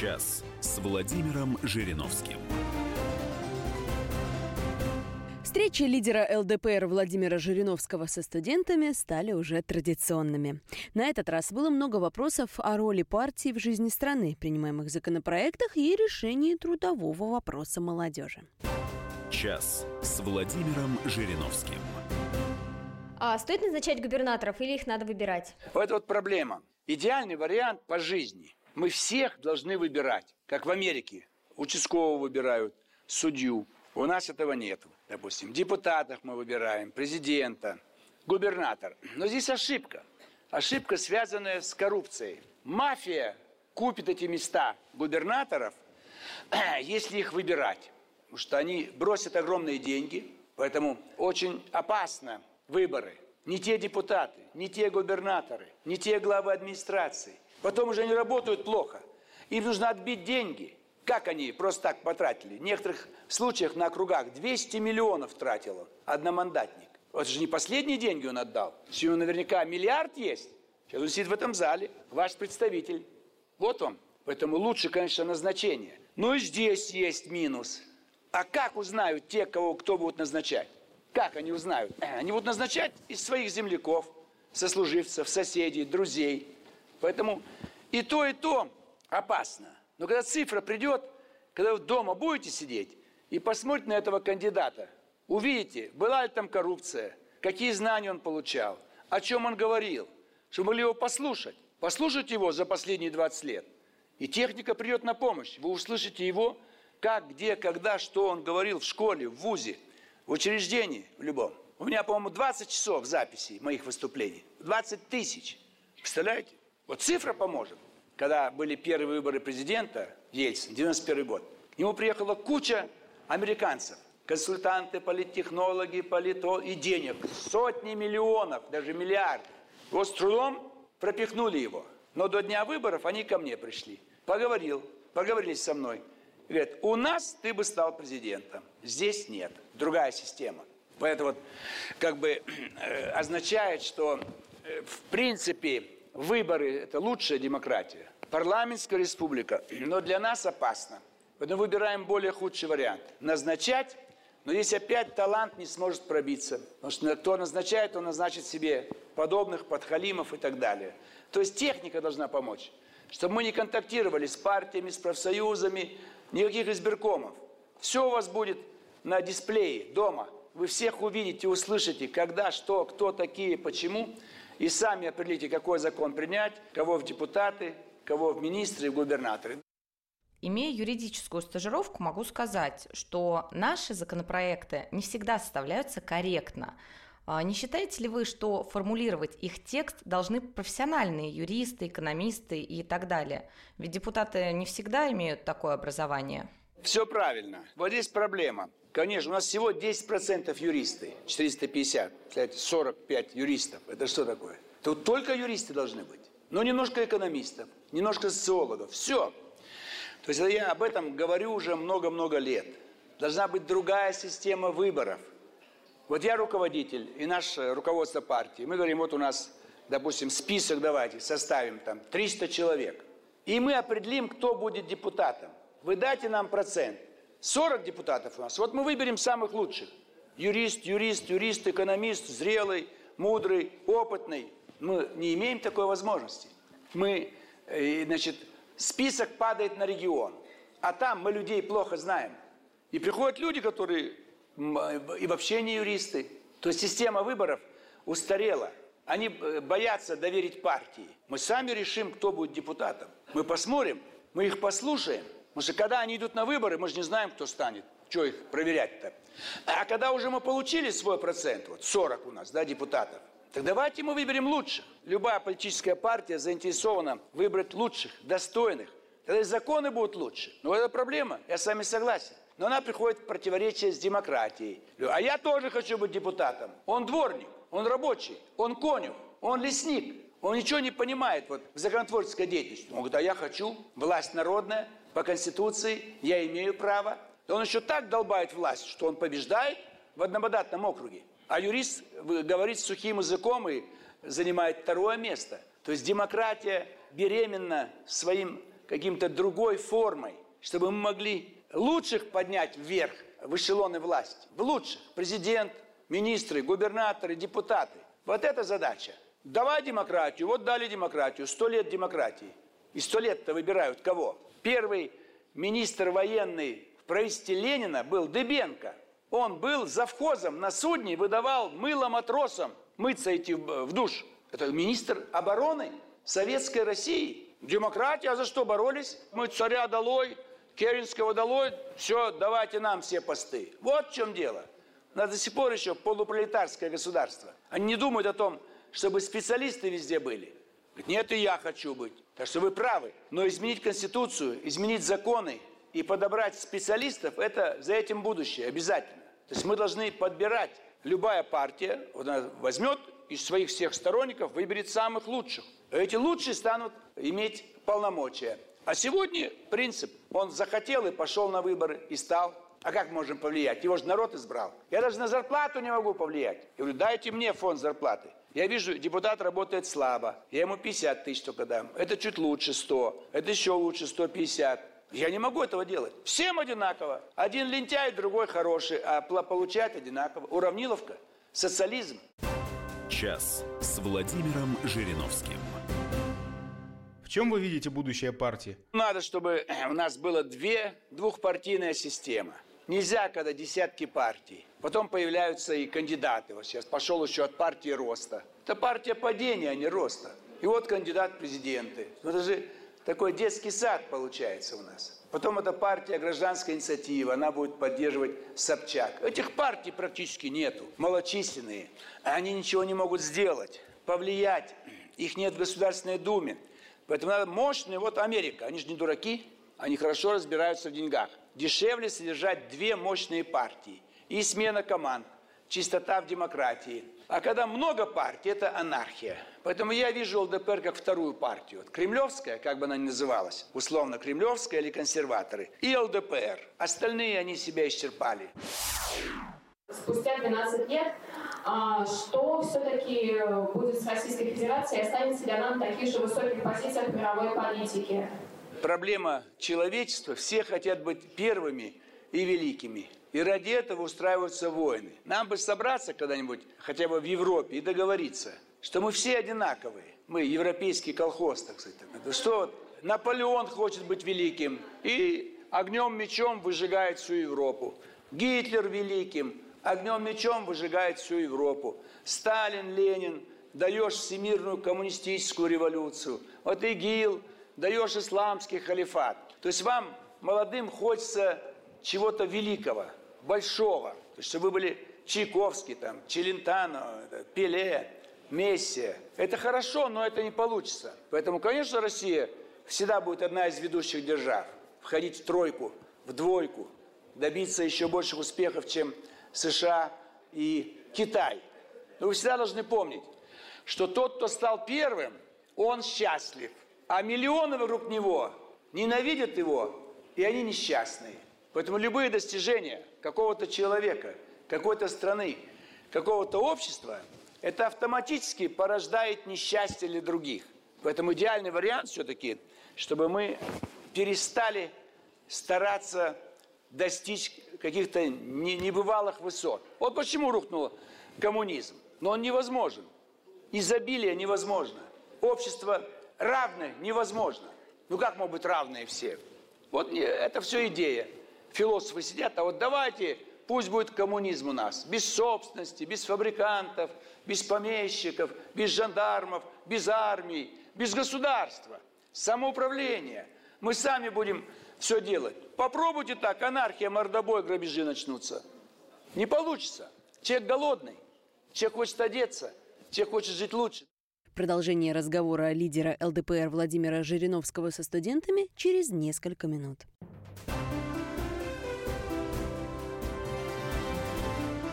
Час с Владимиром Жириновским. Встречи лидера ЛДПР Владимира Жириновского со студентами стали уже традиционными. На этот раз было много вопросов о роли партии в жизни страны, принимаемых законопроектах и решении трудового вопроса молодежи. Час с Владимиром Жириновским. А стоит назначать губернаторов или их надо выбирать? Вот вот проблема. Идеальный вариант по жизни. Мы всех должны выбирать, как в Америке. Участкового выбирают, судью. У нас этого нет. Допустим, депутатов мы выбираем, президента, губернатор. Но здесь ошибка. Ошибка, связанная с коррупцией. Мафия купит эти места губернаторов, если их выбирать. Потому что они бросят огромные деньги, поэтому очень опасно выборы. Не те депутаты, не те губернаторы, не те главы администрации. Потом уже они работают плохо. Им нужно отбить деньги. Как они просто так потратили? В некоторых случаях на округах 200 миллионов тратил он, одномандатник. Это же не последние деньги он отдал. Него наверняка миллиард есть. Сейчас он сидит в этом зале, ваш представитель. Вот он. Поэтому лучше, конечно, назначение. Но и здесь есть минус. А как узнают те, кого кто будут назначать? Как они узнают? Э, они будут назначать из своих земляков, сослуживцев, соседей, друзей. Поэтому и то, и то опасно. Но когда цифра придет, когда вы дома будете сидеть и посмотрите на этого кандидата, увидите, была ли там коррупция, какие знания он получал, о чем он говорил, чтобы могли его послушать. Послушайте его за последние 20 лет. И техника придет на помощь. Вы услышите его, как, где, когда, что он говорил в школе, в ВУЗе – в учреждении в любом. У меня, по-моему, 20 часов записей моих выступлений. 20 тысяч. Представляете? Вот цифра поможет. Когда были первые выборы президента, Ельцин, 91 год, к нему приехала куча американцев. Консультанты, политтехнологи, полито и денег. Сотни миллионов, даже миллиарды. Вот с трудом пропихнули его. Но до дня выборов они ко мне пришли. Поговорил, поговорили со мной – Говорят, у нас ты бы стал президентом. Здесь нет. Другая система. Поэтому вот как бы э, означает, что э, в принципе выборы – это лучшая демократия. Парламентская республика, но для нас опасно. Поэтому выбираем более худший вариант. Назначать, но если опять талант не сможет пробиться. Потому что кто назначает, он назначит себе подобных подхалимов и так далее. То есть техника должна помочь чтобы мы не контактировали с партиями, с профсоюзами, никаких избиркомов. Все у вас будет на дисплее дома. Вы всех увидите, услышите, когда, что, кто такие, почему. И сами определите, какой закон принять, кого в депутаты, кого в министры и в губернаторы. Имея юридическую стажировку, могу сказать, что наши законопроекты не всегда составляются корректно. А не считаете ли вы, что формулировать их текст должны профессиональные юристы, экономисты и так далее? Ведь депутаты не всегда имеют такое образование. Все правильно. Вот здесь проблема. Конечно, у нас всего 10% юристы, 450, кстати, 45 юристов. Это что такое? Тут только юристы должны быть. Но немножко экономистов, немножко социологов. Все. То есть я об этом говорю уже много-много лет. Должна быть другая система выборов – вот я руководитель и наше руководство партии. Мы говорим, вот у нас, допустим, список давайте составим там 300 человек. И мы определим, кто будет депутатом. Вы дайте нам процент. 40 депутатов у нас. Вот мы выберем самых лучших. Юрист, юрист, юрист, экономист, зрелый, мудрый, опытный. Мы не имеем такой возможности. Мы, э, значит, список падает на регион. А там мы людей плохо знаем. И приходят люди, которые и вообще не юристы. То есть система выборов устарела. Они э, боятся доверить партии. Мы сами решим, кто будет депутатом. Мы посмотрим, мы их послушаем. Потому что когда они идут на выборы, мы же не знаем, кто станет. Что их проверять-то? А когда уже мы получили свой процент, вот 40 у нас, да, депутатов, так давайте мы выберем лучших. Любая политическая партия заинтересована выбрать лучших, достойных. Тогда и законы будут лучше. Но это проблема, я с вами согласен но она приходит в противоречие с демократией. А я тоже хочу быть депутатом. Он дворник, он рабочий, он конюх, он лесник. Он ничего не понимает вот, в законотворческой деятельности. Он говорит, а я хочу, власть народная, по Конституции, я имею право. Он еще так долбает власть, что он побеждает в одномандатном округе. А юрист говорит сухим языком и занимает второе место. То есть демократия беременна своим каким-то другой формой, чтобы мы могли лучших поднять вверх в эшелоны власти. В лучших. Президент, министры, губернаторы, депутаты. Вот эта задача. Давай демократию. Вот дали демократию. Сто лет демократии. И сто лет-то выбирают кого? Первый министр военный в правительстве Ленина был Дыбенко. Он был завхозом на судне, выдавал мыло матросам мыться идти в душ. Это министр обороны Советской России. Демократия, а за что боролись? Мы царя долой, Керенского долой, все, давайте нам все посты. Вот в чем дело. У нас до сих пор еще полупролетарское государство. Они не думают о том, чтобы специалисты везде были. Нет, и я хочу быть. Так что вы правы. Но изменить Конституцию, изменить законы и подобрать специалистов, это за этим будущее обязательно. То есть мы должны подбирать. Любая партия возьмет из своих всех сторонников, выберет самых лучших. Эти лучшие станут иметь полномочия. А сегодня принцип. Он захотел и пошел на выборы, и стал. А как можем повлиять? Его же народ избрал. Я даже на зарплату не могу повлиять. Я говорю, дайте мне фонд зарплаты. Я вижу, депутат работает слабо. Я ему 50 тысяч только дам. Это чуть лучше 100. Это еще лучше 150. Я не могу этого делать. Всем одинаково. Один лентяй, другой хороший, а получать одинаково. Уравниловка. Социализм. Час с Владимиром Жириновским. В чем вы видите будущее партии? Надо, чтобы у нас была две двухпартийная система. Нельзя, когда десятки партий. Потом появляются и кандидаты. Вот сейчас пошел еще от партии роста. Это партия падения, а не роста. И вот кандидат президенты. Ну, это же такой детский сад получается у нас. Потом это партия гражданская инициатива, она будет поддерживать Собчак. Этих партий практически нету, малочисленные. Они ничего не могут сделать, повлиять. Их нет в Государственной Думе. Поэтому надо мощные, вот Америка, они же не дураки, они хорошо разбираются в деньгах. Дешевле содержать две мощные партии и смена команд, чистота в демократии. А когда много партий, это анархия. Поэтому я вижу ЛДПР как вторую партию. Кремлевская, как бы она ни называлась, условно кремлевская или консерваторы, и ЛДПР. Остальные они себя исчерпали. Спустя 12 лет а что все-таки будет с Российской Федерацией? Останется ли она на таких же высоких позициях мировой политики? Проблема человечества. Все хотят быть первыми и великими. И ради этого устраиваются войны. Нам бы собраться когда-нибудь, хотя бы в Европе, и договориться, что мы все одинаковые. Мы европейский колхоз, так сказать. Что Наполеон хочет быть великим и огнем, мечом выжигает всю Европу. Гитлер великим, огнем мечом выжигает всю Европу. Сталин, Ленин, даешь всемирную коммунистическую революцию. Вот ИГИЛ, даешь исламский халифат. То есть вам, молодым, хочется чего-то великого, большого. То есть, чтобы вы были Чайковский, там, Челентано, Пеле, Месси. Это хорошо, но это не получится. Поэтому, конечно, Россия всегда будет одна из ведущих держав. Входить в тройку, в двойку, добиться еще больших успехов, чем США и Китай. Но вы всегда должны помнить, что тот, кто стал первым, он счастлив. А миллионы вокруг него ненавидят его, и они несчастные. Поэтому любые достижения какого-то человека, какой-то страны, какого-то общества, это автоматически порождает несчастье для других. Поэтому идеальный вариант все-таки, чтобы мы перестали стараться достичь каких-то небывалых высот. Вот почему рухнул коммунизм. Но он невозможен. Изобилие невозможно. Общество равное невозможно. Ну как могут быть равные все? Вот это все идея. Философы сидят, а вот давайте, пусть будет коммунизм у нас. Без собственности, без фабрикантов, без помещиков, без жандармов, без армий, без государства. Самоуправление. Мы сами будем все делать. Попробуйте так, анархия, мордобой, грабежи начнутся. Не получится. Человек голодный, человек хочет одеться, человек хочет жить лучше. Продолжение разговора лидера ЛДПР Владимира Жириновского со студентами через несколько минут.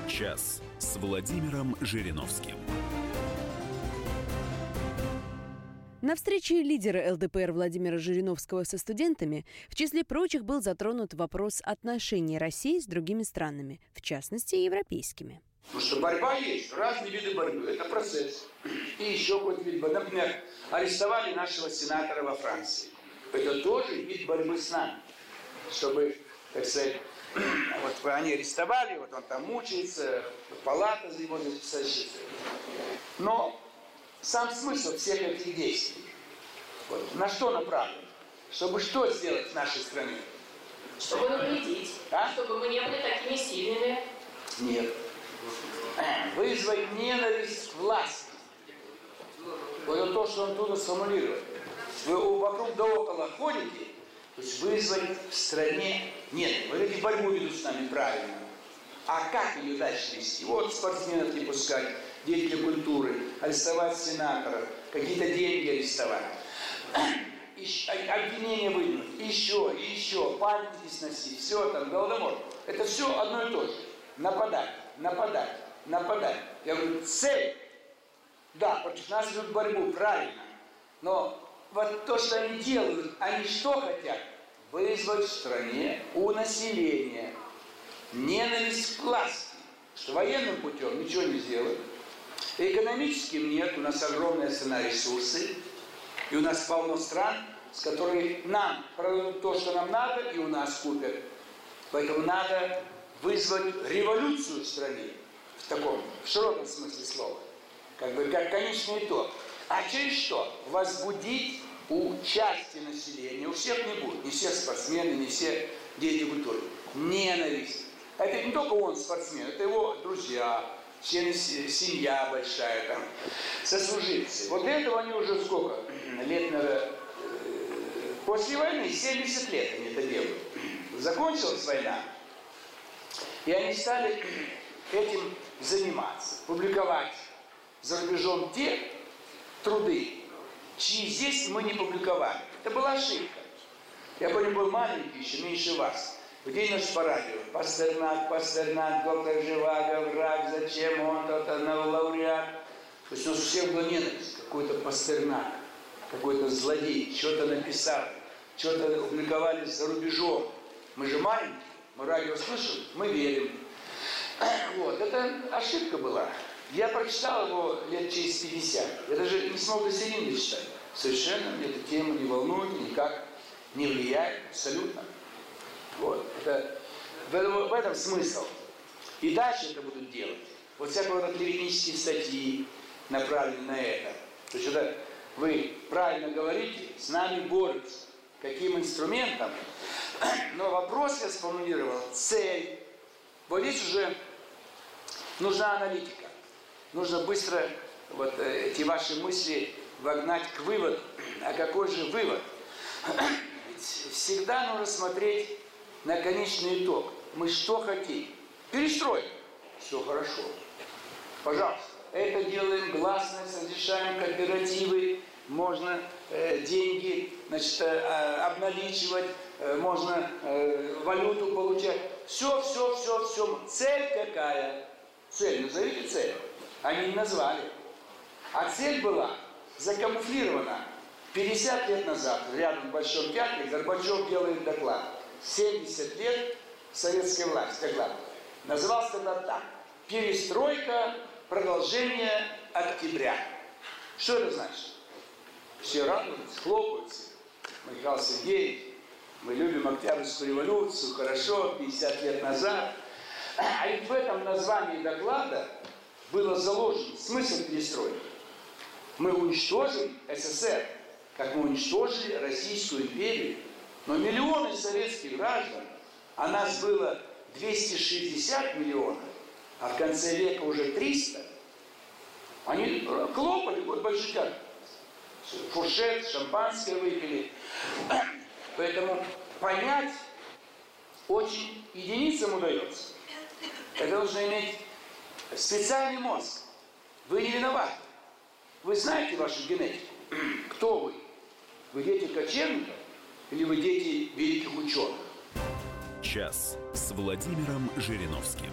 Час с Владимиром Жириновским. На встрече лидера ЛДПР Владимира Жириновского со студентами в числе прочих был затронут вопрос отношений России с другими странами, в частности, европейскими. Потому что борьба есть, разные виды борьбы, это процесс. И еще какой-то вид борьбы. Например, арестовали нашего сенатора во Франции. Это тоже вид борьбы с нами. Чтобы, так сказать, вот они арестовали, вот он там мучается, палата за его записать. Но сам смысл всех этих действий, вот, на что направлен? Чтобы что сделать в нашей стране? Чтобы навредить, а? чтобы мы не были такими сильными. Нет. Вызвать ненависть к власти. Вот это то, что он туда сформулировал. Вы вокруг да около ходите, то есть вызвать в стране нет. Вот эти борьбу ведут с нами правильно. А как ее дальше вести? Вот спортсменов не пускать, деятелей культуры, арестовать сенаторов, какие-то деньги арестовать. Обвинения выдвинуть, еще, еще, памятники сносить, все там, голодомор. Это все одно и то же. Нападать, нападать, нападать. Я говорю, цель. Да, против нас ведут борьбу, правильно. Но вот то, что они делают, они что хотят? Вызвать в стране у населения ненависть к власти. Что военным путем ничего не сделают. Экономическим нет, у нас огромная цена ресурсы. И у нас полно стран, с которыми нам продадут то, что нам надо, и у нас купят. Поэтому надо вызвать революцию в стране в таком в широком смысле слова. Как бы как конечный итог. А через что? Возбудить у части населения, у всех не будет, не все спортсмены, не все дети культуры. Ненависть. Это не только он спортсмен, это его друзья, члены семья большая, там, сослуживцы. Вот для этого они уже сколько лет, наверное, после войны, 70 лет они это делают. Закончилась война, и они стали этим заниматься, публиковать за рубежом те труды, чьи здесь мы не публиковали. Это была ошибка. Я помню, был маленький, еще меньше вас. В день наш по радио. Пастернак, Пастернак, доктор Живаго, враг, зачем он, тот лауреат. То есть у нас у всех была ненависть. Какой-то Пастернак, какой-то злодей, что-то написал, что-то опубликовали за рубежом. Мы же маленькие, мы радио слышим, мы верим. Вот, это ошибка была. Я прочитал его лет через 50. Я даже не смог до середины дочитать. Совершенно мне эта тема не волнует, никак не влияет, абсолютно. Вот. Это, в, этом, в этом смысл. И дальше это будут делать. Вот всякого рода клеветнические статьи направлены на это. То есть это вы правильно говорите, с нами борются. Каким инструментом? Но вопрос я сформулировал, цель. Вот здесь уже нужна аналитика нужно быстро вот э, эти ваши мысли вогнать к выводу. А какой же вывод? Всегда нужно смотреть на конечный итог. Мы что хотим? Перестройка. Все хорошо. Пожалуйста. Это делаем гласно, разрешаем кооперативы, можно э, деньги значит, э, обналичивать, э, можно э, валюту получать. Все, все, все, все. Цель какая? Цель. Назовите цель. Они не назвали. А цель была закамуфлирована. 50 лет назад, рядом в Большом театре, Горбачев делает доклад. 70 лет советской власти доклад. Назывался тогда так. Перестройка, продолжение октября. Что это значит? Все радуются, хлопаются. Михаил Сергеевич, мы любим Октябрьскую революцию, хорошо, 50 лет назад. А ведь в этом названии доклада было заложено смысл перестройки. Мы уничтожим СССР, как мы уничтожили Российскую империю. Но миллионы советских граждан, а нас было 260 миллионов, а в конце века уже 300, они хлопали, вот большой как фуршет, шампанское выпили. Поэтому понять очень единицам удается. Это должно иметь специальный мозг. Вы не виноваты. Вы знаете вашу генетику. Кто вы? Вы дети кочевников или вы дети великих ученых? Час с Владимиром Жириновским.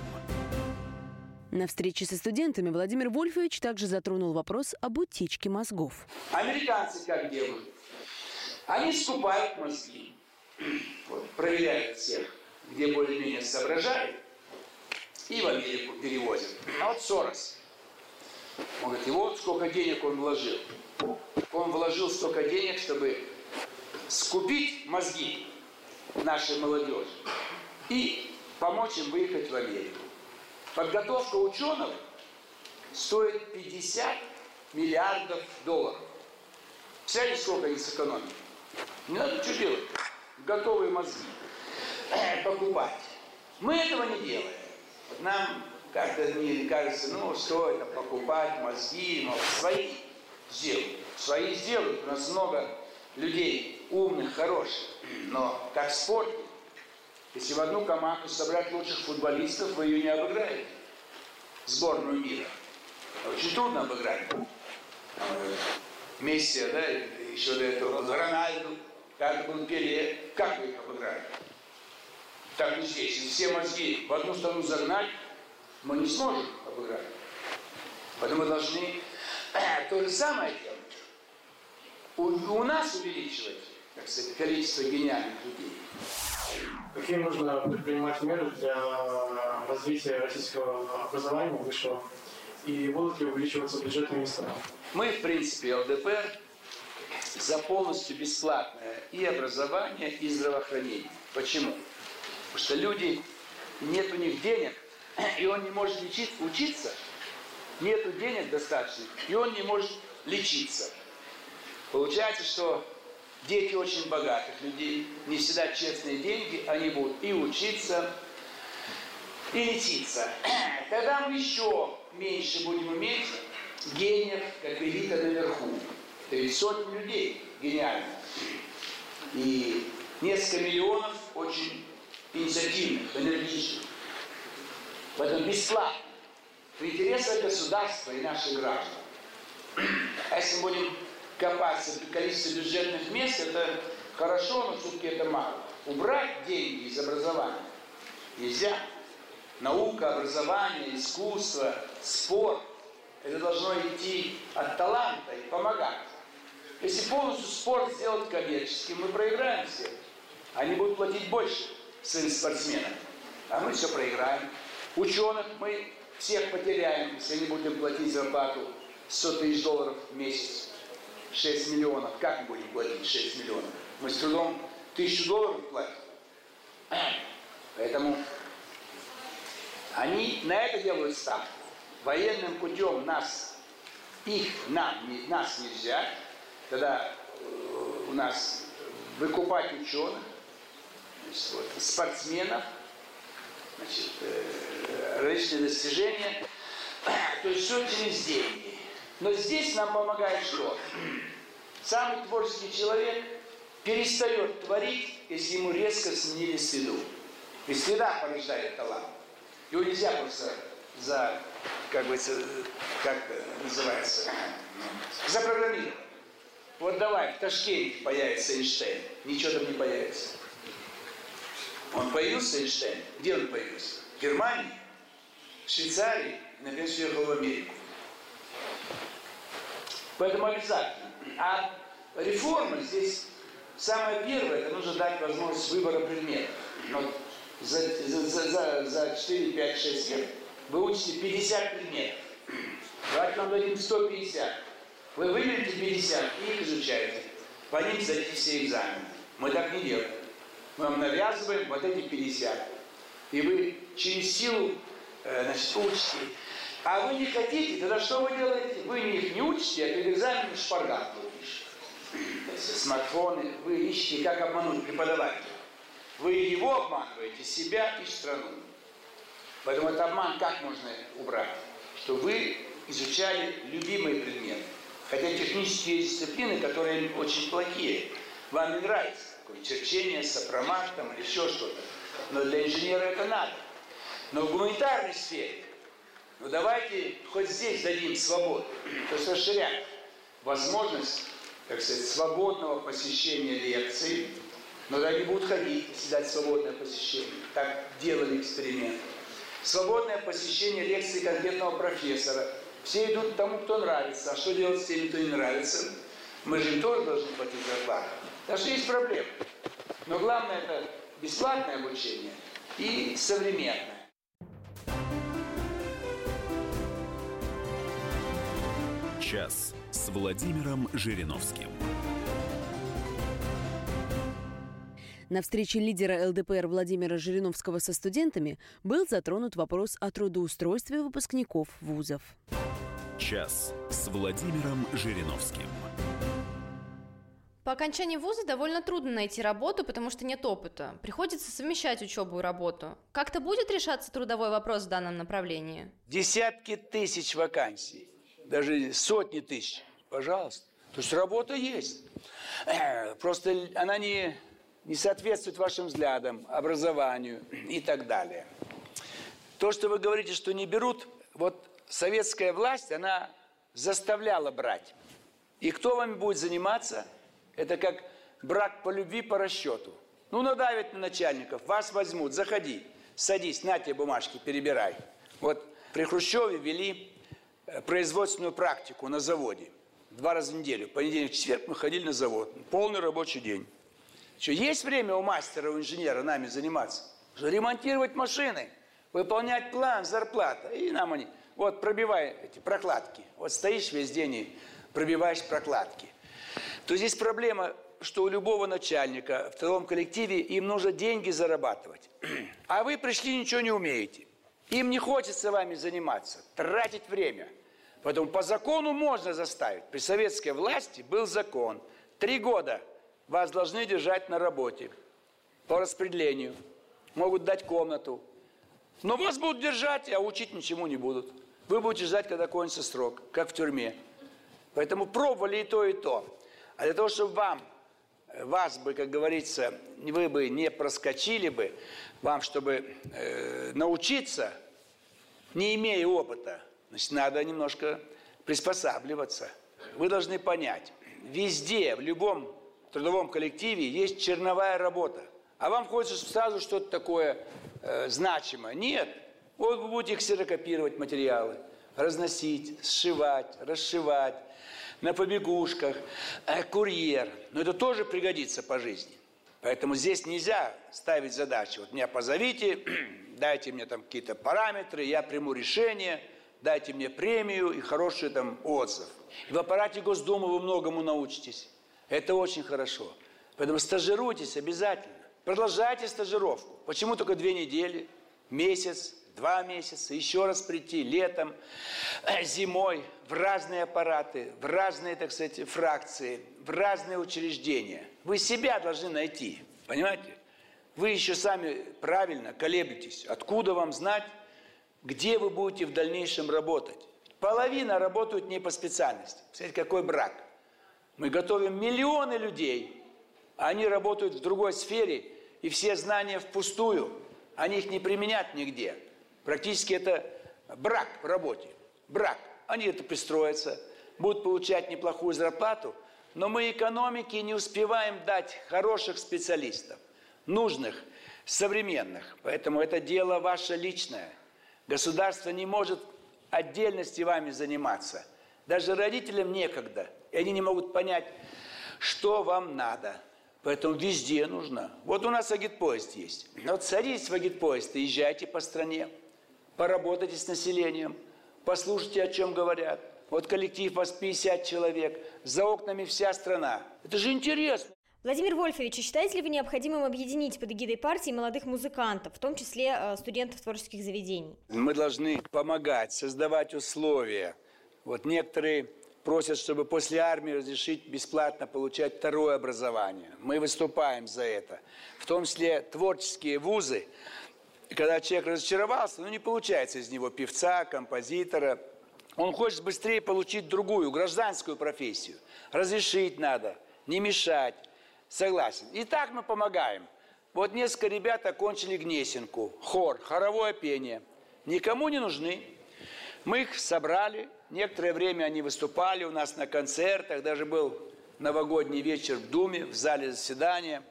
На встрече со студентами Владимир Вольфович также затронул вопрос об утечке мозгов. Американцы как делают? Они скупают мозги. Вот, проверяют всех, где более-менее соображают и в Америку перевозят. А вот Сорос. Он говорит, и вот сколько денег он вложил. Он вложил столько денег, чтобы скупить мозги нашей молодежи и помочь им выехать в Америку. Подготовка ученых стоит 50 миллиардов долларов. Представляете, сколько они сэкономили? Не надо ничего делать. Готовые мозги покупать. Мы этого не делаем. Нам как-то мне кажется, ну, что это, покупать мозги, но свои сделают. Свои сделают. У нас много людей умных, хороших. Но как спорт, если в одну команду собрать лучших футболистов, вы ее не обыграете. Сборную мира. Очень трудно обыграть. Месси, да, еще до этого Рональду, как был Пеле. Как вы их обыграли? Так и здесь. И все мозги в одну сторону загнать, мы не сможем обыграть. Поэтому мы должны то же самое делать. У, у нас увеличивать, так сказать, количество гениальных людей. Какие нужно предпринимать меры для развития российского образования высшего? И будут ли увеличиваться бюджетные места? Мы, в принципе, ЛДПР за полностью бесплатное и образование, и здравоохранение. Почему? Потому что люди, нет у них денег, и он не может лечить, учиться, нету денег достаточно, и он не может лечиться. Получается, что дети очень богатых людей, не всегда честные деньги, они будут и учиться, и лечиться. Тогда мы еще меньше будем иметь гениев, как элита наверху. То есть сотни людей гениальных. И несколько миллионов очень инициативных, энергичных. Поэтому бесплатно. В интересах государства и наших граждан. А если будем копаться в количестве бюджетных мест, это хорошо, но все-таки это мало. Убрать деньги из образования нельзя. Наука, образование, искусство, спорт – это должно идти от таланта и помогать. Если полностью спорт сделать коммерческим, мы проиграем все. Они будут платить больше своим спортсменам, а мы все проиграем. Ученых мы всех потеряем, если не будем платить зарплату 100 тысяч долларов в месяц. 6 миллионов. Как мы будем платить 6 миллионов? Мы с трудом тысячу долларов платим. Поэтому они на это делают ставку. Военным путем нас, их, нам, нас нельзя. Тогда э, у нас выкупать ученых, вот, спортсменов, значит, э, различные достижения. То есть все через деньги. Но здесь нам помогает что? Самый творческий человек перестает творить, если ему резко сменили среду. И среда порождает талант. Его нельзя просто за, как бы, как называется, запрограммировать. Вот давай, в Ташкенте появится Эйнштейн. Ничего там не появится. Он появился, Эйнштейн? Где он появился? В Германии? В Швейцарии? Наконец, уехал в Америку. Поэтому обязательно. А реформа здесь самое первое, это нужно дать возможность выбора предметов. Но за, за, за, за 4, 5, 6 лет вы учите 50 предметов. Давайте вам дадим 150. Вы выберете 50 и их изучаете. По ним сдадите все экзамены. Мы так не делаем. Мы вам навязываем вот эти 50. И вы через силу э, значит, учите. А вы не хотите, тогда что вы делаете? Вы их не учите, а перед экзаменом шпаргат пишете. Смартфоны, вы ищете, как обмануть преподавателя. Вы его обманываете, себя и страну. Поэтому этот обман как можно убрать? Что вы изучали любимые предметы. Хотя технические дисциплины, которые очень плохие, вам не нравятся. Такое черчение, сопромат там, или еще что-то. Но для инженера это надо. Но в гуманитарной сфере, ну давайте хоть здесь дадим свободу. То есть расширять возможность, так сказать, свободного посещения лекций, но они будут ходить, если дать свободное посещение. Так делали эксперимент. Свободное посещение лекции конкретного профессора. Все идут к тому, кто нравится. А что делать с теми, кто не нравится? Мы же им тоже должны платить зарплату. Так что есть проблемы. Но главное это бесплатное обучение и современное. Час с Владимиром Жириновским. На встрече лидера ЛДПР Владимира Жириновского со студентами был затронут вопрос о трудоустройстве выпускников вузов. Час с Владимиром Жириновским. По окончании вуза довольно трудно найти работу, потому что нет опыта. Приходится совмещать учебу и работу. Как-то будет решаться трудовой вопрос в данном направлении? Десятки тысяч вакансий, даже сотни тысяч. Пожалуйста. То есть работа есть. Просто она не, не соответствует вашим взглядам, образованию и так далее. То, что вы говорите, что не берут, вот советская власть, она заставляла брать. И кто вами будет заниматься – это как брак по любви, по расчету. Ну, надавят на начальников, вас возьмут, заходи, садись, на тебе бумажки, перебирай. Вот при Хрущеве ввели э, производственную практику на заводе. Два раза в неделю. Понедельник, четверг мы ходили на завод. Полный рабочий день. Что, есть время у мастера, у инженера нами заниматься? Ремонтировать машины, выполнять план, зарплата. И нам они, вот пробивай эти прокладки. Вот стоишь весь день и пробиваешь прокладки то здесь проблема, что у любого начальника в трудовом коллективе им нужно деньги зарабатывать. А вы пришли, ничего не умеете. Им не хочется вами заниматься, тратить время. Поэтому по закону можно заставить. При советской власти был закон. Три года вас должны держать на работе по распределению. Могут дать комнату. Но вас будут держать, а учить ничему не будут. Вы будете ждать, когда кончится срок, как в тюрьме. Поэтому пробовали и то, и то. А для того, чтобы вам, вас бы, как говорится, вы бы не проскочили бы, вам, чтобы э, научиться, не имея опыта, значит, надо немножко приспосабливаться. Вы должны понять, везде, в любом трудовом коллективе есть черновая работа. А вам хочется сразу что-то такое э, значимое. Нет. Вот вы будете ксерокопировать материалы, разносить, сшивать, расшивать, на побегушках, э, курьер. Но это тоже пригодится по жизни. Поэтому здесь нельзя ставить задачи. Вот меня позовите, дайте мне там какие-то параметры, я приму решение, дайте мне премию и хороший там отзыв. И в аппарате Госдумы вы многому научитесь. Это очень хорошо. Поэтому стажируйтесь обязательно. Продолжайте стажировку. Почему только две недели, месяц, два месяца, еще раз прийти летом, э, зимой в разные аппараты, в разные, так сказать, фракции, в разные учреждения. Вы себя должны найти, понимаете? Вы еще сами правильно колеблетесь. Откуда вам знать, где вы будете в дальнейшем работать? Половина работают не по специальности. Смотрите, какой брак. Мы готовим миллионы людей, а они работают в другой сфере, и все знания впустую. Они их не применят нигде. Практически это брак в работе. Брак. Они это пристроятся, будут получать неплохую зарплату, но мы экономике не успеваем дать хороших специалистов, нужных, современных. Поэтому это дело ваше личное. Государство не может отдельности вами заниматься. Даже родителям некогда. И они не могут понять, что вам надо. Поэтому везде нужно. Вот у нас агитпоезд есть. Вот садитесь в агитпоезд и езжайте по стране поработайте с населением, послушайте, о чем говорят. Вот коллектив вас 50 человек, за окнами вся страна. Это же интересно. Владимир Вольфович, считаете ли вы необходимым объединить под эгидой партии молодых музыкантов, в том числе э, студентов творческих заведений? Мы должны помогать, создавать условия. Вот некоторые просят, чтобы после армии разрешить бесплатно получать второе образование. Мы выступаем за это. В том числе творческие вузы и когда человек разочаровался, ну не получается из него певца, композитора, он хочет быстрее получить другую, гражданскую профессию. Разрешить надо, не мешать. Согласен. И так мы помогаем. Вот несколько ребят окончили Гнесинку, хор, хоровое пение. Никому не нужны. Мы их собрали, некоторое время они выступали у нас на концертах, даже был новогодний вечер в Думе, в зале заседания.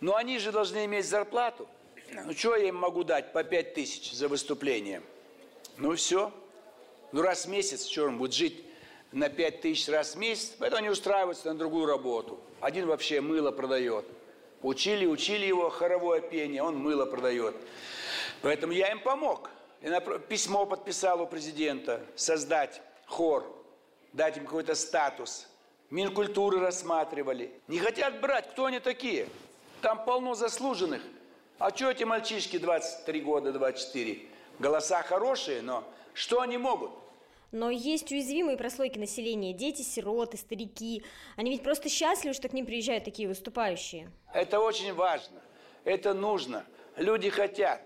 Но они же должны иметь зарплату. Ну, что я им могу дать по 5 тысяч за выступление? Ну, все. Ну, раз в месяц, что он будет жить на 5 тысяч раз в месяц? Поэтому они устраиваются на другую работу. Один вообще мыло продает. Учили, учили его хоровое пение, он мыло продает. Поэтому я им помог. Я письмо подписал у президента создать хор, дать им какой-то статус. Минкультуры рассматривали. Не хотят брать, кто они такие? Там полно заслуженных. А что эти мальчишки 23 года, 24? Голоса хорошие, но что они могут? Но есть уязвимые прослойки населения, дети, сироты, старики. Они ведь просто счастливы, что к ним приезжают такие выступающие. Это очень важно. Это нужно. Люди хотят.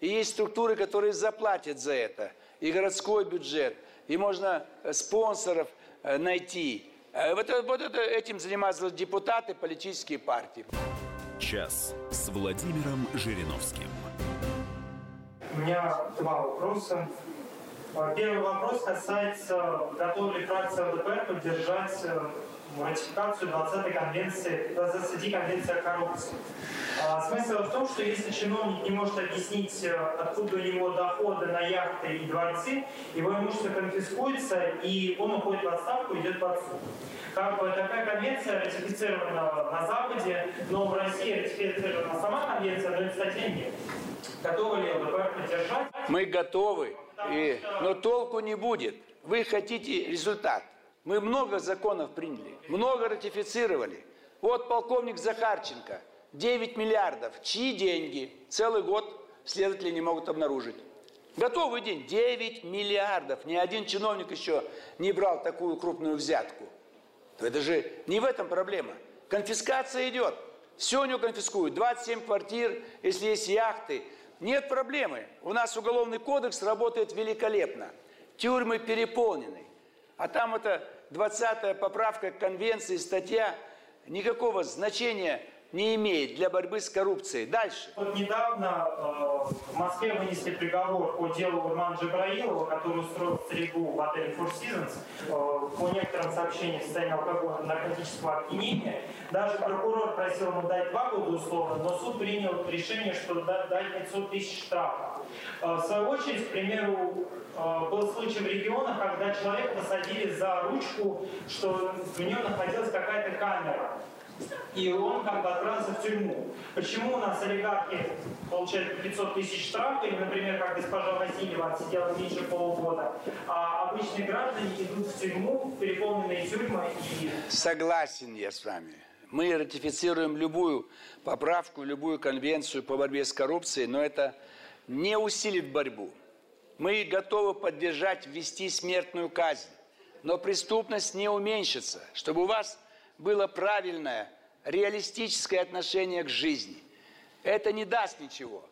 И есть структуры, которые заплатят за это. И городской бюджет, и можно э, спонсоров э, найти. Э, вот, вот это, этим занимаются депутаты, политические партии. Час с Владимиром Жириновским. У меня два вопроса. Первый вопрос касается, готова ли фракция ЛДПР поддержать ратификацию 20-й конвенции, 20 конвенции о коррупции. А, смысл в том, что если чиновник не может объяснить, э, откуда у него доходы на яхты и дворцы, его имущество конфискуется, и он уходит в отставку, идет под суд. Как бы такая конвенция ратифицирована на Западе, но в России ратифицирована сама конвенция, но этой статьи нет. Готовы ли ЛДПР поддержать? Мы готовы, и... но толку не будет. Вы хотите результат. Мы много законов приняли, много ратифицировали. Вот полковник Захарченко, 9 миллиардов. Чьи деньги? Целый год следователи не могут обнаружить. Готовый день. 9 миллиардов. Ни один чиновник еще не брал такую крупную взятку. Это же не в этом проблема. Конфискация идет. Все у него конфискуют. 27 квартир, если есть яхты. Нет проблемы. У нас уголовный кодекс работает великолепно. Тюрьмы переполнены. А там это 20-я поправка конвенции, статья, никакого значения не имеет для борьбы с коррупцией. Дальше. Вот недавно э, в Москве вынесли приговор по делу Урмана Джабраилова, который устроил стрельбу в отеле Four Seasons э, по некоторым сообщениям в состоянии алкогольного наркотического опьянения. Даже прокурор просил ему дать два года условно, но суд принял решение, что дать 500 тысяч штрафа. Э, в свою очередь, к примеру, был случай в регионах, когда человека посадили за ручку, что в нем находилась какая-то камера и он как бы отправился в тюрьму. Почему у нас олигархи получают 500 тысяч штраф, или, например, как госпожа Васильева отсидела меньше полугода, а обычные граждане идут в тюрьму, в переполненные тюрьмы и... Согласен я с вами. Мы ратифицируем любую поправку, любую конвенцию по борьбе с коррупцией, но это не усилит борьбу. Мы готовы поддержать, ввести смертную казнь, но преступность не уменьшится, чтобы у вас было правильное, реалистическое отношение к жизни. Это не даст ничего.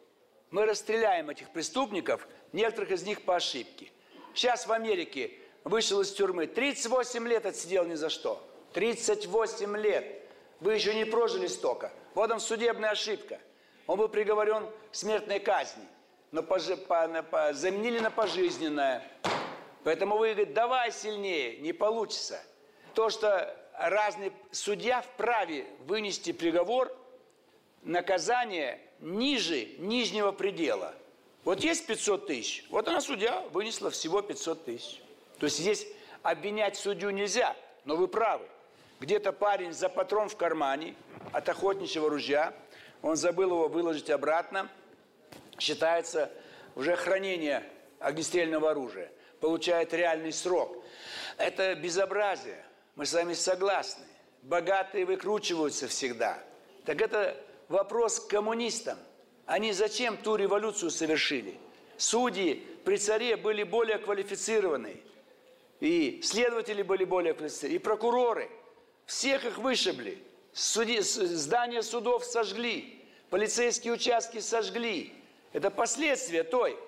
Мы расстреляем этих преступников, некоторых из них по ошибке. Сейчас в Америке вышел из тюрьмы, 38 лет отсидел ни за что. 38 лет. Вы еще не прожили столько. Вот он судебная ошибка. Он был приговорен к смертной казни, но пожи, по, на, по, заменили на пожизненное. Поэтому вы говорите, давай сильнее, не получится. То, что разный судья вправе вынести приговор, наказание ниже нижнего предела. Вот есть 500 тысяч, вот она судья вынесла всего 500 тысяч. То есть здесь обвинять судью нельзя, но вы правы. Где-то парень за патрон в кармане от охотничьего ружья, он забыл его выложить обратно, считается уже хранение огнестрельного оружия, получает реальный срок. Это безобразие. Мы с вами согласны. Богатые выкручиваются всегда. Так это вопрос к коммунистам. Они зачем ту революцию совершили? Судьи при царе были более квалифицированы. И следователи были более квалифицированы. И прокуроры. Всех их вышибли. Суди, здания судов сожгли. Полицейские участки сожгли. Это последствия той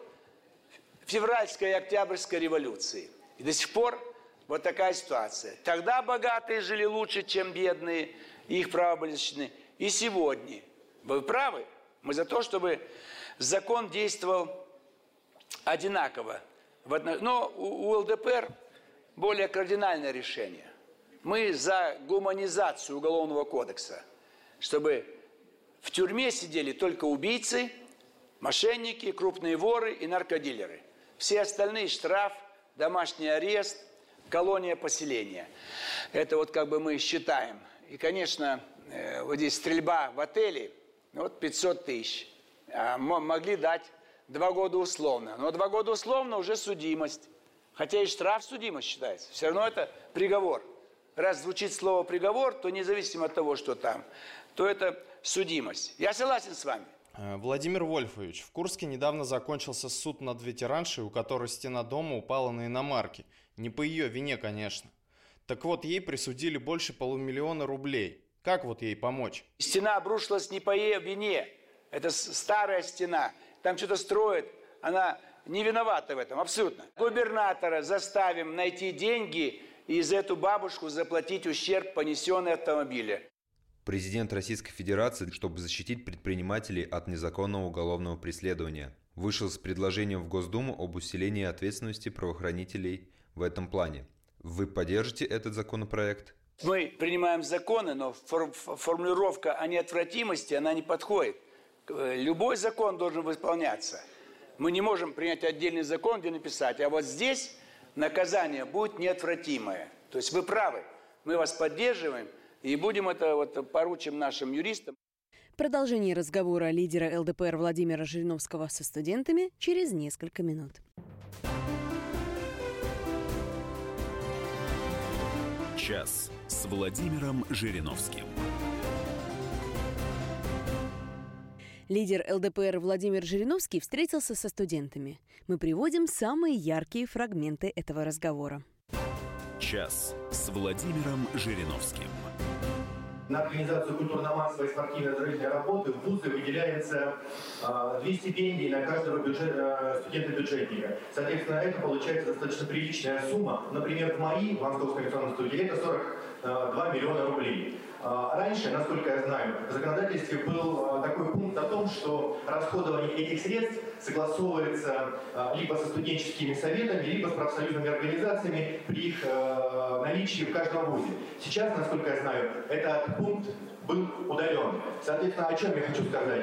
февральской и октябрьской революции. И до сих пор вот такая ситуация. Тогда богатые жили лучше, чем бедные, их права были защищены. И сегодня. Вы правы? Мы за то, чтобы закон действовал одинаково. Но у ЛДПР более кардинальное решение. Мы за гуманизацию Уголовного кодекса, чтобы в тюрьме сидели только убийцы, мошенники, крупные воры и наркодилеры. Все остальные штраф, домашний арест – колония поселения. Это вот как бы мы считаем. И, конечно, э, вот здесь стрельба в отеле, вот 500 тысяч. А могли дать два года условно. Но два года условно уже судимость. Хотя и штраф судимость считается. Все равно это приговор. раз звучит слово приговор, то независимо от того, что там, то это судимость. Я согласен с вами. Э, Владимир Вольфович, в Курске недавно закончился суд над ветераншей, у которой стена дома упала на иномарке. Не по ее вине, конечно. Так вот, ей присудили больше полумиллиона рублей. Как вот ей помочь? Стена обрушилась не по ее вине. Это старая стена. Там что-то строят. Она не виновата в этом, абсолютно. Губернатора заставим найти деньги и за эту бабушку заплатить ущерб, понесенный автомобиля. Президент Российской Федерации, чтобы защитить предпринимателей от незаконного уголовного преследования, вышел с предложением в Госдуму об усилении ответственности правоохранителей в этом плане. Вы поддержите этот законопроект? Мы принимаем законы, но формулировка о неотвратимости, она не подходит. Любой закон должен выполняться. Мы не можем принять отдельный закон, где написать, а вот здесь наказание будет неотвратимое. То есть вы правы, мы вас поддерживаем – и будем это вот поручим нашим юристам. Продолжение разговора лидера ЛДПР Владимира Жириновского со студентами через несколько минут. Час с Владимиром Жириновским. Лидер ЛДПР Владимир Жириновский встретился со студентами. Мы приводим самые яркие фрагменты этого разговора. Час с Владимиром Жириновским. На организацию культурно-массовой спортивно-оздоровительной работы в ВУЗы выделяется э, две стипендии на каждого бюджет, э, студента-бюджетника. Соответственно, это получается достаточно приличная сумма. Например, в МАИ, в Московской авиационной студии, это 42 миллиона рублей. А, раньше, насколько я знаю, в законодательстве был а, такой пункт о том, что расходование этих средств согласовывается а, либо со студенческими советами, либо с профсоюзными организациями при их наличии в каждом вузе. Сейчас, насколько я знаю, этот пункт был удален. Соответственно, о чем я хочу сказать?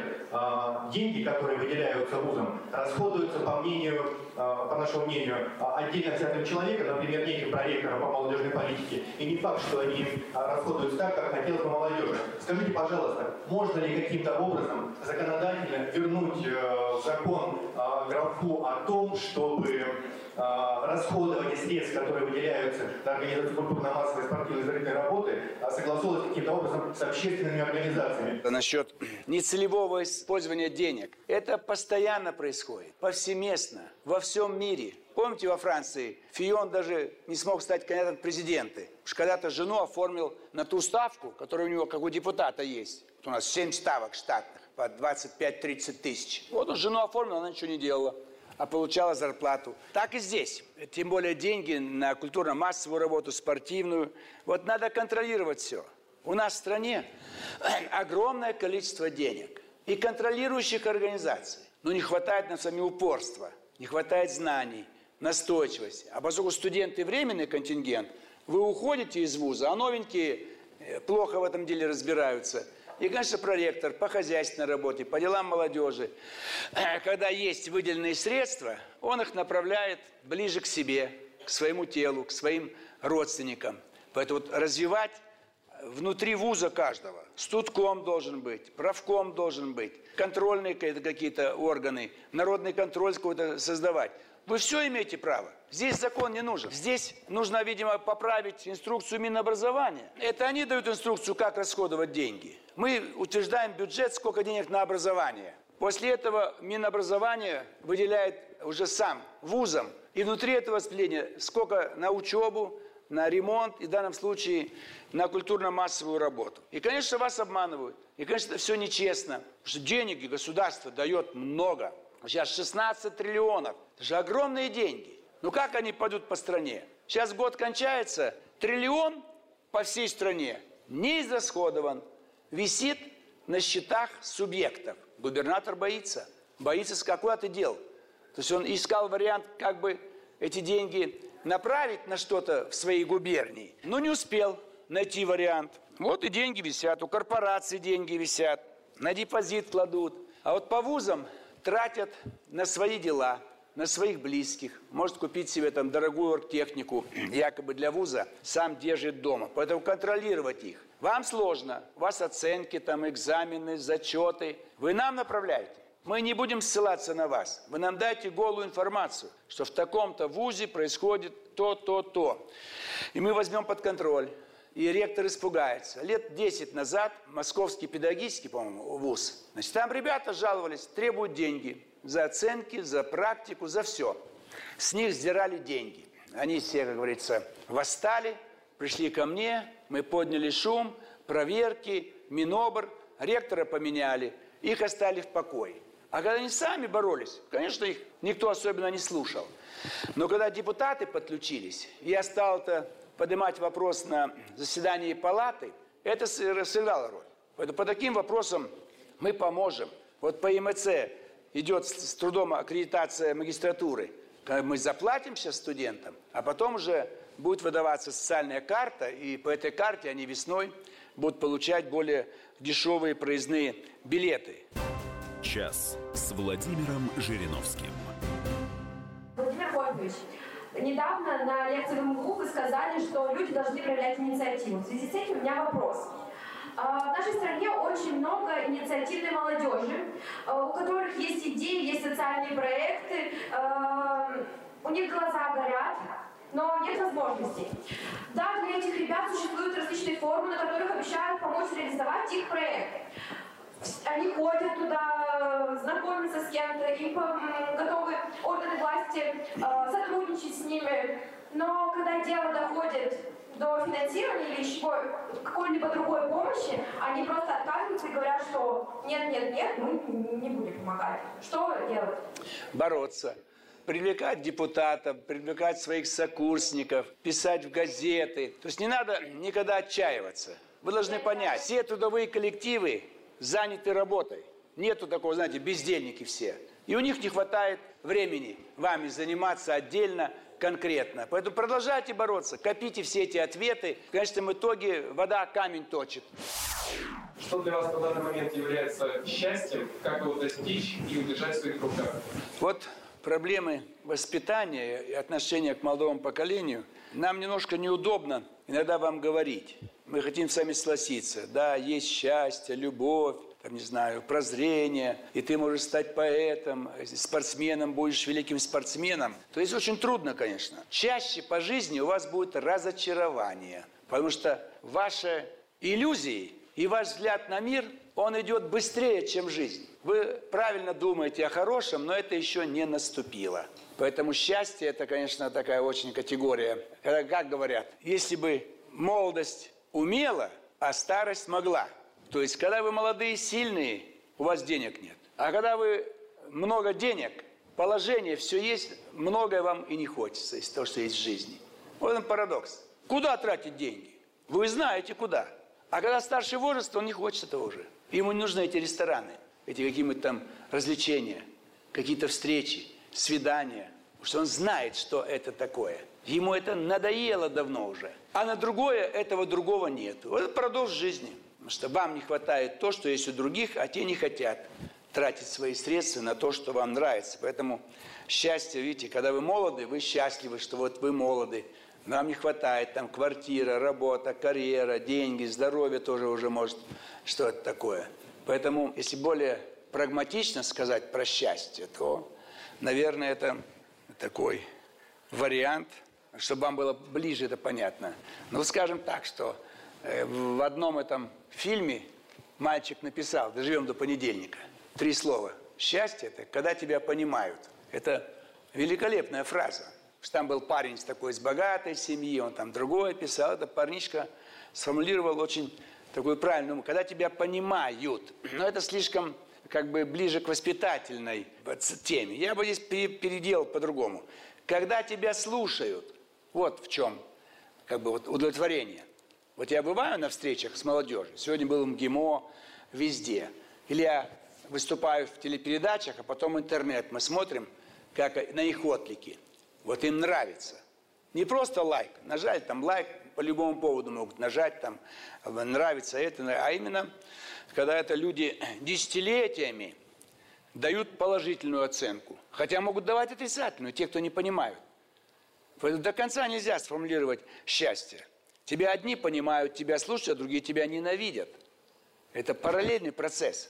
Деньги, которые выделяются вузам, расходуются по мнению, по нашему мнению, отдельно взятым человеком, например, неким проректором по молодежной политике. И не факт, что они расходуются так, как хотел бы молодежи. Скажите, пожалуйста, можно ли каким-то образом законодательно вернуть в закон э, графу о том, чтобы а, расходование средств, которые выделяются на организацию культурно-массовой спортивной зрительной работы, а согласовывать каким-то образом с общественными организациями. Насчет нецелевого использования денег. Это постоянно происходит, повсеместно, во всем мире. Помните, во Франции Фион даже не смог стать кандидатом в. Уж когда-то жену оформил на ту ставку, которая у него, как у депутата, есть. Вот у нас 7 ставок штатных по 25-30 тысяч. Вот он жену оформил, она ничего не делала а получала зарплату. Так и здесь. Тем более деньги на культурно-массовую работу, спортивную. Вот надо контролировать все. У нас в стране огромное количество денег и контролирующих организаций. Но не хватает на сами упорства, не хватает знаний, настойчивости. А поскольку студенты временный контингент, вы уходите из вуза, а новенькие э, плохо в этом деле разбираются – и, конечно, проректор по хозяйственной работе, по делам молодежи. Когда есть выделенные средства, он их направляет ближе к себе, к своему телу, к своим родственникам. Поэтому вот развивать внутри вуза каждого. Студком должен быть, правком должен быть, контрольные какие-то органы, народный контроль какой-то создавать. Вы все имеете право. Здесь закон не нужен. Здесь нужно, видимо, поправить инструкцию Минобразования. Это они дают инструкцию, как расходовать деньги. Мы утверждаем бюджет, сколько денег на образование. После этого Минобразование выделяет уже сам вузам. И внутри этого распределения сколько на учебу, на ремонт и в данном случае на культурно-массовую работу. И, конечно, вас обманывают. И, конечно, все нечестно. Потому что денег государство дает много. Сейчас 16 триллионов. Это же огромные деньги. Ну как они пойдут по стране? Сейчас год кончается, триллион по всей стране не израсходован, висит на счетах субъектов. Губернатор боится. Боится, с какой ты дел. То есть он искал вариант, как бы эти деньги направить на что-то в своей губернии, но не успел найти вариант. Вот и деньги висят, у корпораций деньги висят, на депозит кладут. А вот по вузам тратят на свои дела, на своих близких, может купить себе там дорогую оргтехнику, якобы для вуза, сам держит дома. Поэтому контролировать их. Вам сложно, у вас оценки, там экзамены, зачеты. Вы нам направляете. Мы не будем ссылаться на вас. Вы нам дайте голую информацию, что в таком-то вузе происходит то, то, то. И мы возьмем под контроль. и ректор испугается. Лет 10 назад Московский педагогический, по-моему, вуз, значит, там ребята жаловались, требуют деньги за оценки, за практику, за все. С них сдирали деньги. Они все, как говорится, восстали, пришли ко мне, мы подняли шум, проверки, Минобр, ректора поменяли, их оставили в покое. А когда они сами боролись, конечно, их никто особенно не слушал. Но когда депутаты подключились, я стал это поднимать вопрос на заседании палаты, это сыграло роль. Поэтому по таким вопросам мы поможем. Вот по МЦ идет с трудом аккредитация магистратуры. Когда мы заплатим сейчас студентам, а потом уже будет выдаваться социальная карта, и по этой карте они весной будут получать более дешевые проездные билеты. Час с Владимиром Жириновским. Владимир Вольфович, недавно на лекции в МГУ вы сказали, что люди должны проявлять инициативу. В связи с этим у меня вопрос. А, в нашей стране очень много инициативной молодежи, а, у которых есть идеи, есть социальные проекты, а, у них глаза горят, но нет возможностей. Да, для этих ребят существуют различные формы, на которых обещают помочь реализовать их проект. Они ходят туда, знакомятся с кем-то, им готовы органы власти сотрудничать с ними. Но когда дело доходит до финансирования или еще какой-либо другой помощи, они просто отказываются и говорят, что нет, нет, нет, мы не будем помогать. Что делать? Бороться привлекать депутатов, привлекать своих сокурсников, писать в газеты. То есть не надо никогда отчаиваться. Вы должны понять, все трудовые коллективы заняты работой. Нету такого, знаете, бездельники все. И у них не хватает времени вами заниматься отдельно, конкретно. Поэтому продолжайте бороться, копите все эти ответы. В конечном итоге вода камень точит. Что для вас на данный момент является счастьем? Как его достичь и удержать в своих руках? Вот проблемы воспитания и отношения к молодому поколению нам немножко неудобно иногда вам говорить. Мы хотим с вами согласиться. Да, есть счастье, любовь, там, не знаю, прозрение, и ты можешь стать поэтом, спортсменом, будешь великим спортсменом. То есть очень трудно, конечно. Чаще по жизни у вас будет разочарование, потому что ваши иллюзии и ваш взгляд на мир, он идет быстрее, чем жизнь. Вы правильно думаете о хорошем, но это еще не наступило. Поэтому счастье – это, конечно, такая очень категория. Когда, как говорят, если бы молодость умела, а старость могла – то есть, когда вы молодые, сильные, у вас денег нет. А когда вы много денег, положение, все есть, многое вам и не хочется из того, что есть в жизни. Вот он парадокс. Куда тратить деньги? Вы знаете, куда. А когда старший возраст, он не хочет этого уже. Ему не нужны эти рестораны, эти какие-то там развлечения, какие-то встречи, свидания. Потому что он знает, что это такое. Ему это надоело давно уже. А на другое этого другого нет. Вот это парадокс жизни. Что вам не хватает то, что есть у других, а те не хотят тратить свои средства на то, что вам нравится. Поэтому счастье, видите, когда вы молоды, вы счастливы, что вот вы молоды. Нам не хватает там квартира, работа, карьера, деньги, здоровье тоже уже может что-то такое. Поэтому, если более прагматично сказать про счастье, то, наверное, это такой вариант, чтобы вам было ближе это понятно. Ну, скажем так, что в одном этом фильме мальчик написал, доживем до понедельника, три слова. Счастье – это когда тебя понимают. Это великолепная фраза. Там был парень такой, с богатой семьи, он там другое писал. Это парнишка сформулировал очень такую правильную, когда тебя понимают. Но это слишком как бы ближе к воспитательной теме. Я бы здесь переделал по-другому. Когда тебя слушают, вот в чем как бы вот удовлетворение. Вот я бываю на встречах с молодежью, сегодня был в МГИМО, везде. Или я выступаю в телепередачах, а потом интернет. Мы смотрим как на их отклики. Вот им нравится. Не просто лайк. Нажали там лайк, по любому поводу могут нажать, там, нравится это, а именно, когда это люди десятилетиями дают положительную оценку. Хотя могут давать отрицательную, те, кто не понимают. До конца нельзя сформулировать счастье. Тебя одни понимают, тебя слушают, а другие тебя ненавидят. Это параллельный процесс.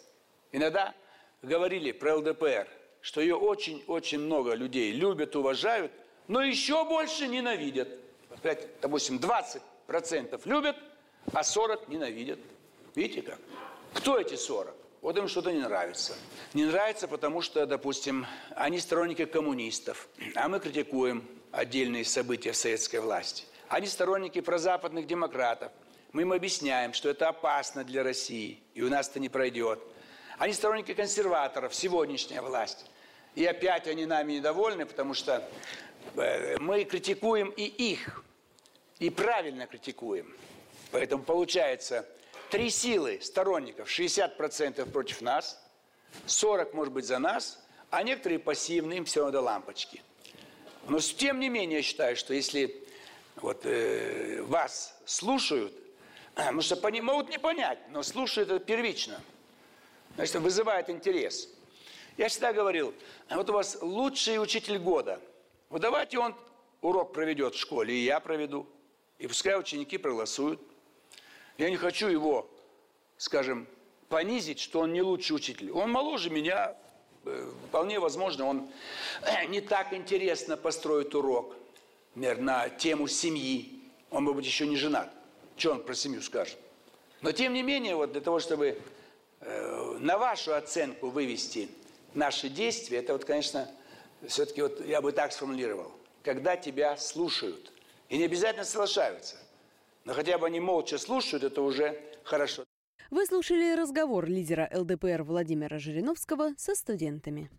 Иногда говорили про ЛДПР, что ее очень-очень много людей любят, уважают, но еще больше ненавидят. Опять, допустим, 20% любят, а 40 ненавидят. Видите как? Кто эти 40? Вот им что-то не нравится. Не нравится, потому что, допустим, они сторонники коммунистов, а мы критикуем отдельные события советской власти. Они сторонники прозападных демократов. Мы им объясняем, что это опасно для России, и у нас это не пройдет. Они сторонники консерваторов, сегодняшняя власть. И опять они нами недовольны, потому что э, мы критикуем и их, и правильно критикуем. Поэтому получается три силы сторонников, 60% против нас, 40 может быть за нас, а некоторые пассивные, им все равно до лампочки. Но тем не менее я считаю, что если вот, э, вас слушают, потому что пони, могут не понять, но слушают это первично, значит, вызывает интерес. Я всегда говорил, вот у вас лучший учитель года, вот давайте он урок проведет в школе, и я проведу, и пускай ученики проголосуют. Я не хочу его, скажем, понизить, что он не лучший учитель. Он моложе меня, э, вполне возможно, он не так интересно построит урок, например, на тему семьи. Он, может быть, еще не женат. Что он про семью скажет? Но, тем не менее, вот для того, чтобы э, на вашу оценку вывести наши действия, это вот, конечно, все-таки вот я бы так сформулировал. Когда тебя слушают. И не обязательно соглашаются – но хотя бы они молча слушают, это уже хорошо. Вы слушали разговор лидера ЛДПР Владимира Жириновского со студентами.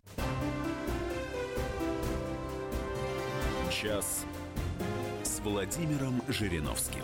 Час Владимиром Жириновским.